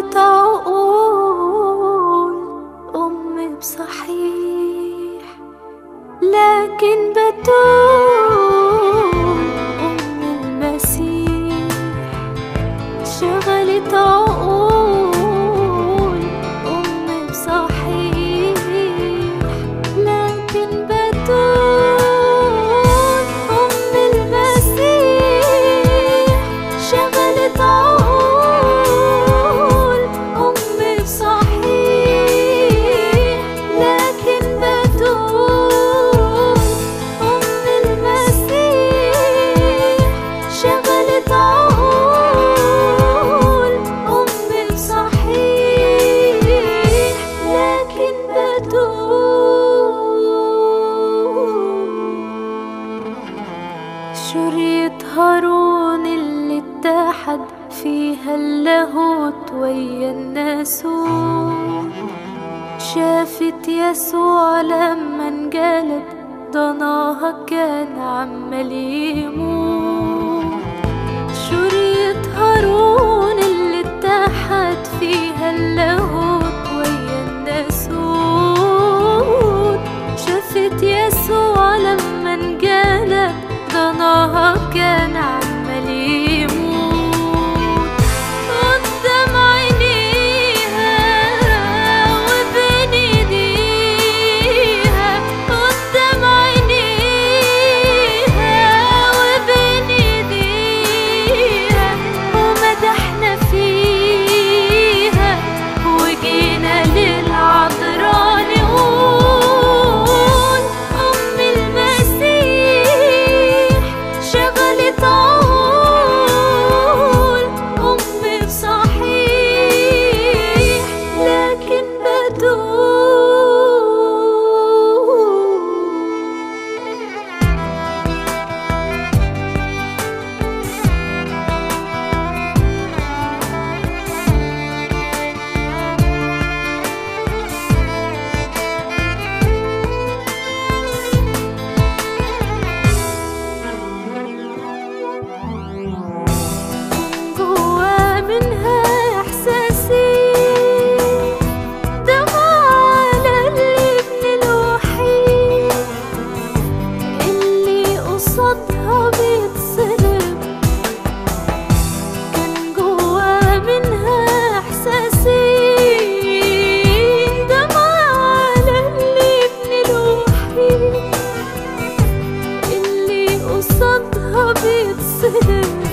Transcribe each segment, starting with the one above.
بقيت أقول أمي بصحيح لكن بتوه ويا الناس شافت يسوع لما انجلب ضناها كان عمال يموت. Nasıl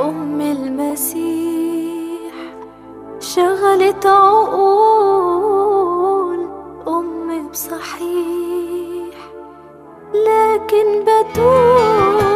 أم المسيح شغلت عقول أم بصحيح لكن بتوب